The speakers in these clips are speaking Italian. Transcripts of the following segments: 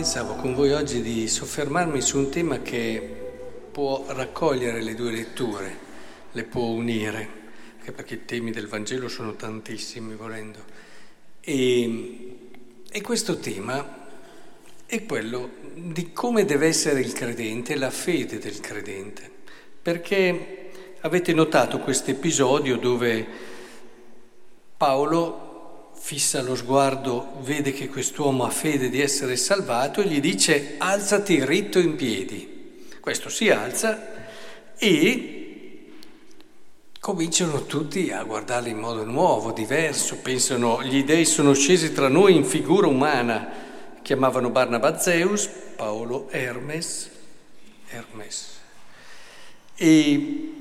pensavo con voi oggi di soffermarmi su un tema che può raccogliere le due letture, le può unire, anche perché i temi del Vangelo sono tantissimi volendo. E, e questo tema è quello di come deve essere il credente, la fede del credente. Perché avete notato questo episodio dove Paolo fissa lo sguardo, vede che quest'uomo ha fede di essere salvato e gli dice alzati ritto in piedi. Questo si alza e cominciano tutti a guardarlo in modo nuovo, diverso, pensano gli dei sono scesi tra noi in figura umana, chiamavano Barnaba Zeus, Paolo Hermes, Hermes. E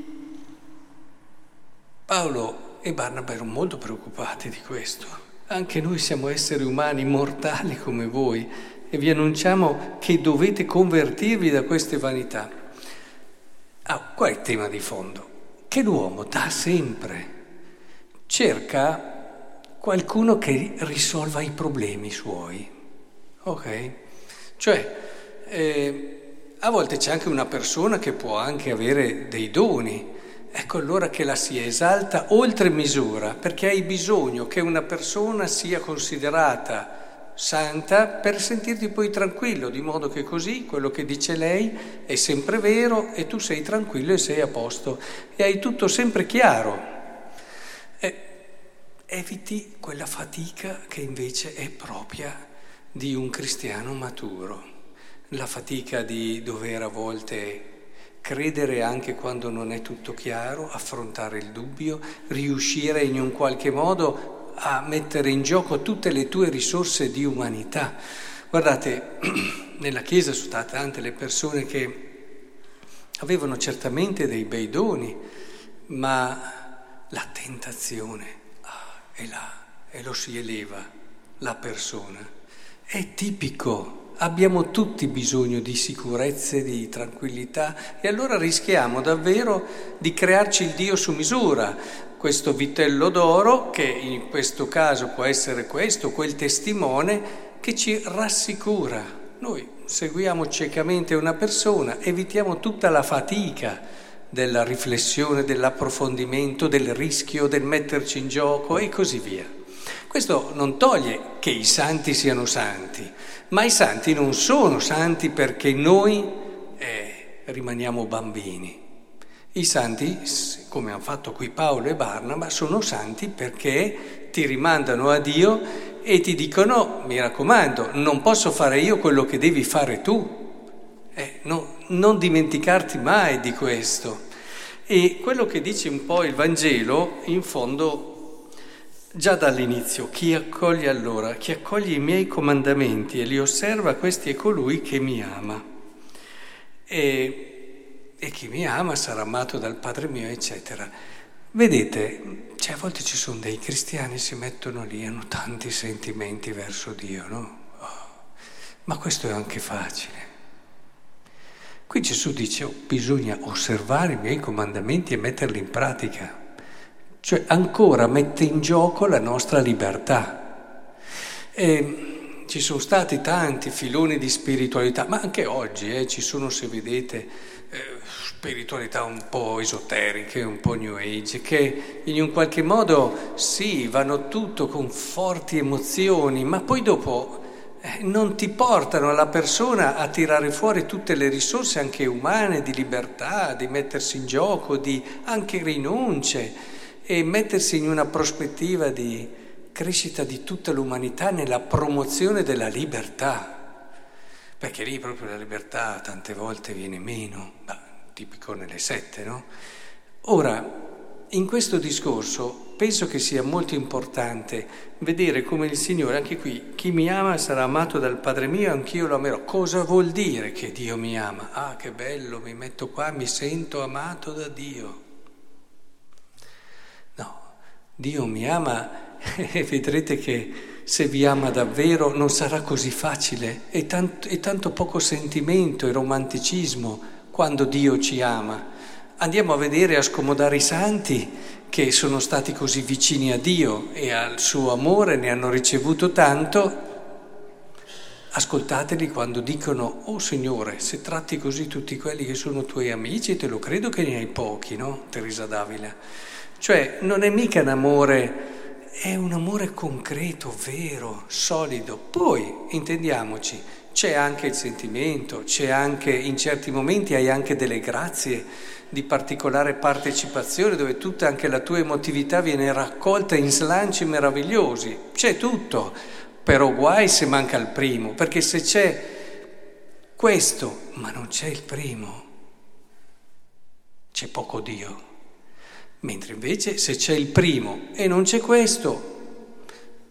Paolo e Barnaba erano molto preoccupati di questo anche noi siamo esseri umani mortali come voi e vi annunciamo che dovete convertirvi da queste vanità. Ah, qual è il tema di fondo? Che l'uomo da sempre cerca qualcuno che risolva i problemi suoi. Ok? Cioè, eh, a volte c'è anche una persona che può anche avere dei doni, Ecco allora che la si esalta oltre misura, perché hai bisogno che una persona sia considerata santa per sentirti poi tranquillo, di modo che così quello che dice lei è sempre vero e tu sei tranquillo e sei a posto e hai tutto sempre chiaro. E eviti quella fatica che invece è propria di un cristiano maturo, la fatica di dover a volte credere anche quando non è tutto chiaro, affrontare il dubbio, riuscire in un qualche modo a mettere in gioco tutte le tue risorse di umanità. Guardate, nella Chiesa sono state tante le persone che avevano certamente dei bei doni, ma la tentazione ah, è là e lo si eleva la persona. È tipico abbiamo tutti bisogno di sicurezze, di tranquillità e allora rischiamo davvero di crearci il Dio su misura, questo vitello d'oro che in questo caso può essere questo, quel testimone che ci rassicura. Noi seguiamo ciecamente una persona, evitiamo tutta la fatica della riflessione, dell'approfondimento, del rischio, del metterci in gioco e così via. Questo non toglie che i santi siano santi, ma i santi non sono santi perché noi eh, rimaniamo bambini. I santi, come hanno fatto qui Paolo e Barnaba, sono santi perché ti rimandano a Dio e ti dicono, mi raccomando, non posso fare io quello che devi fare tu. Eh, no, non dimenticarti mai di questo. E quello che dice un po' il Vangelo, in fondo Già dall'inizio, chi accoglie allora, chi accoglie i miei comandamenti e li osserva, questi è colui che mi ama. E, e chi mi ama sarà amato dal Padre mio, eccetera. Vedete, cioè a volte ci sono dei cristiani che si mettono lì, hanno tanti sentimenti verso Dio, no? Oh, ma questo è anche facile. Qui Gesù dice, oh, bisogna osservare i miei comandamenti e metterli in pratica cioè ancora mette in gioco la nostra libertà. E ci sono stati tanti filoni di spiritualità, ma anche oggi eh, ci sono, se vedete, eh, spiritualità un po' esoteriche, un po' new age, che in un qualche modo sì, vanno tutto con forti emozioni, ma poi dopo eh, non ti portano la persona a tirare fuori tutte le risorse anche umane di libertà, di mettersi in gioco, di anche rinunce e mettersi in una prospettiva di crescita di tutta l'umanità nella promozione della libertà, perché lì proprio la libertà tante volte viene meno, bah, tipico nelle sette, no? Ora, in questo discorso penso che sia molto importante vedere come il Signore, anche qui, chi mi ama sarà amato dal Padre mio, anch'io lo amerò. Cosa vuol dire che Dio mi ama? Ah, che bello, mi metto qua, mi sento amato da Dio. Dio mi ama e vedrete che se vi ama davvero non sarà così facile, è tanto, è tanto poco sentimento e romanticismo quando Dio ci ama. Andiamo a vedere, a scomodare i santi che sono stati così vicini a Dio e al suo amore ne hanno ricevuto tanto ascoltateli quando dicono, oh Signore, se tratti così tutti quelli che sono tuoi amici, te lo credo che ne hai pochi, no? Teresa Davila. Cioè, non è mica un amore, è un amore concreto, vero, solido. Poi, intendiamoci, c'è anche il sentimento, c'è anche, in certi momenti hai anche delle grazie di particolare partecipazione dove tutta anche la tua emotività viene raccolta in slanci meravigliosi. C'è tutto, però guai se manca il primo, perché se c'è questo, ma non c'è il primo, c'è poco Dio. Mentre invece se c'è il primo e non c'è questo,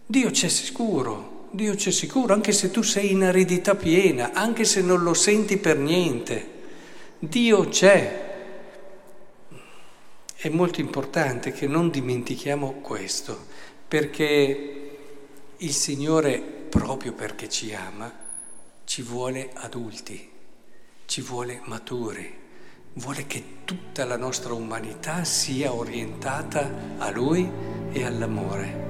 Dio c'è sicuro, Dio c'è sicuro, anche se tu sei in aridità piena, anche se non lo senti per niente, Dio c'è. È molto importante che non dimentichiamo questo, perché il Signore, proprio perché ci ama, ci vuole adulti, ci vuole maturi, vuole che tutta la nostra umanità sia orientata a Lui e all'amore.